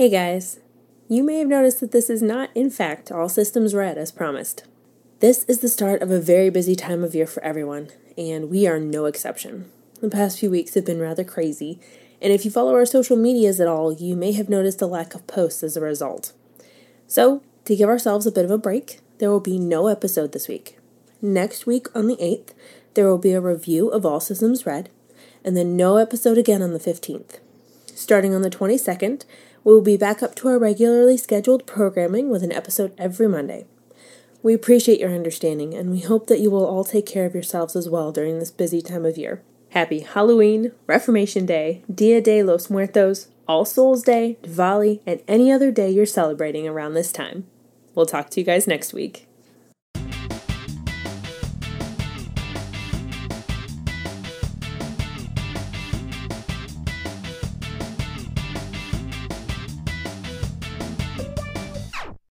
Hey guys, you may have noticed that this is not, in fact, all systems red as promised. This is the start of a very busy time of year for everyone, and we are no exception. The past few weeks have been rather crazy, and if you follow our social medias at all, you may have noticed a lack of posts as a result. So, to give ourselves a bit of a break, there will be no episode this week. Next week on the 8th, there will be a review of All Systems Red, and then no episode again on the 15th. Starting on the 22nd, we will be back up to our regularly scheduled programming with an episode every Monday. We appreciate your understanding, and we hope that you will all take care of yourselves as well during this busy time of year. Happy Halloween, Reformation Day, Dia de los Muertos, All Souls Day, Diwali, and any other day you're celebrating around this time. We'll talk to you guys next week.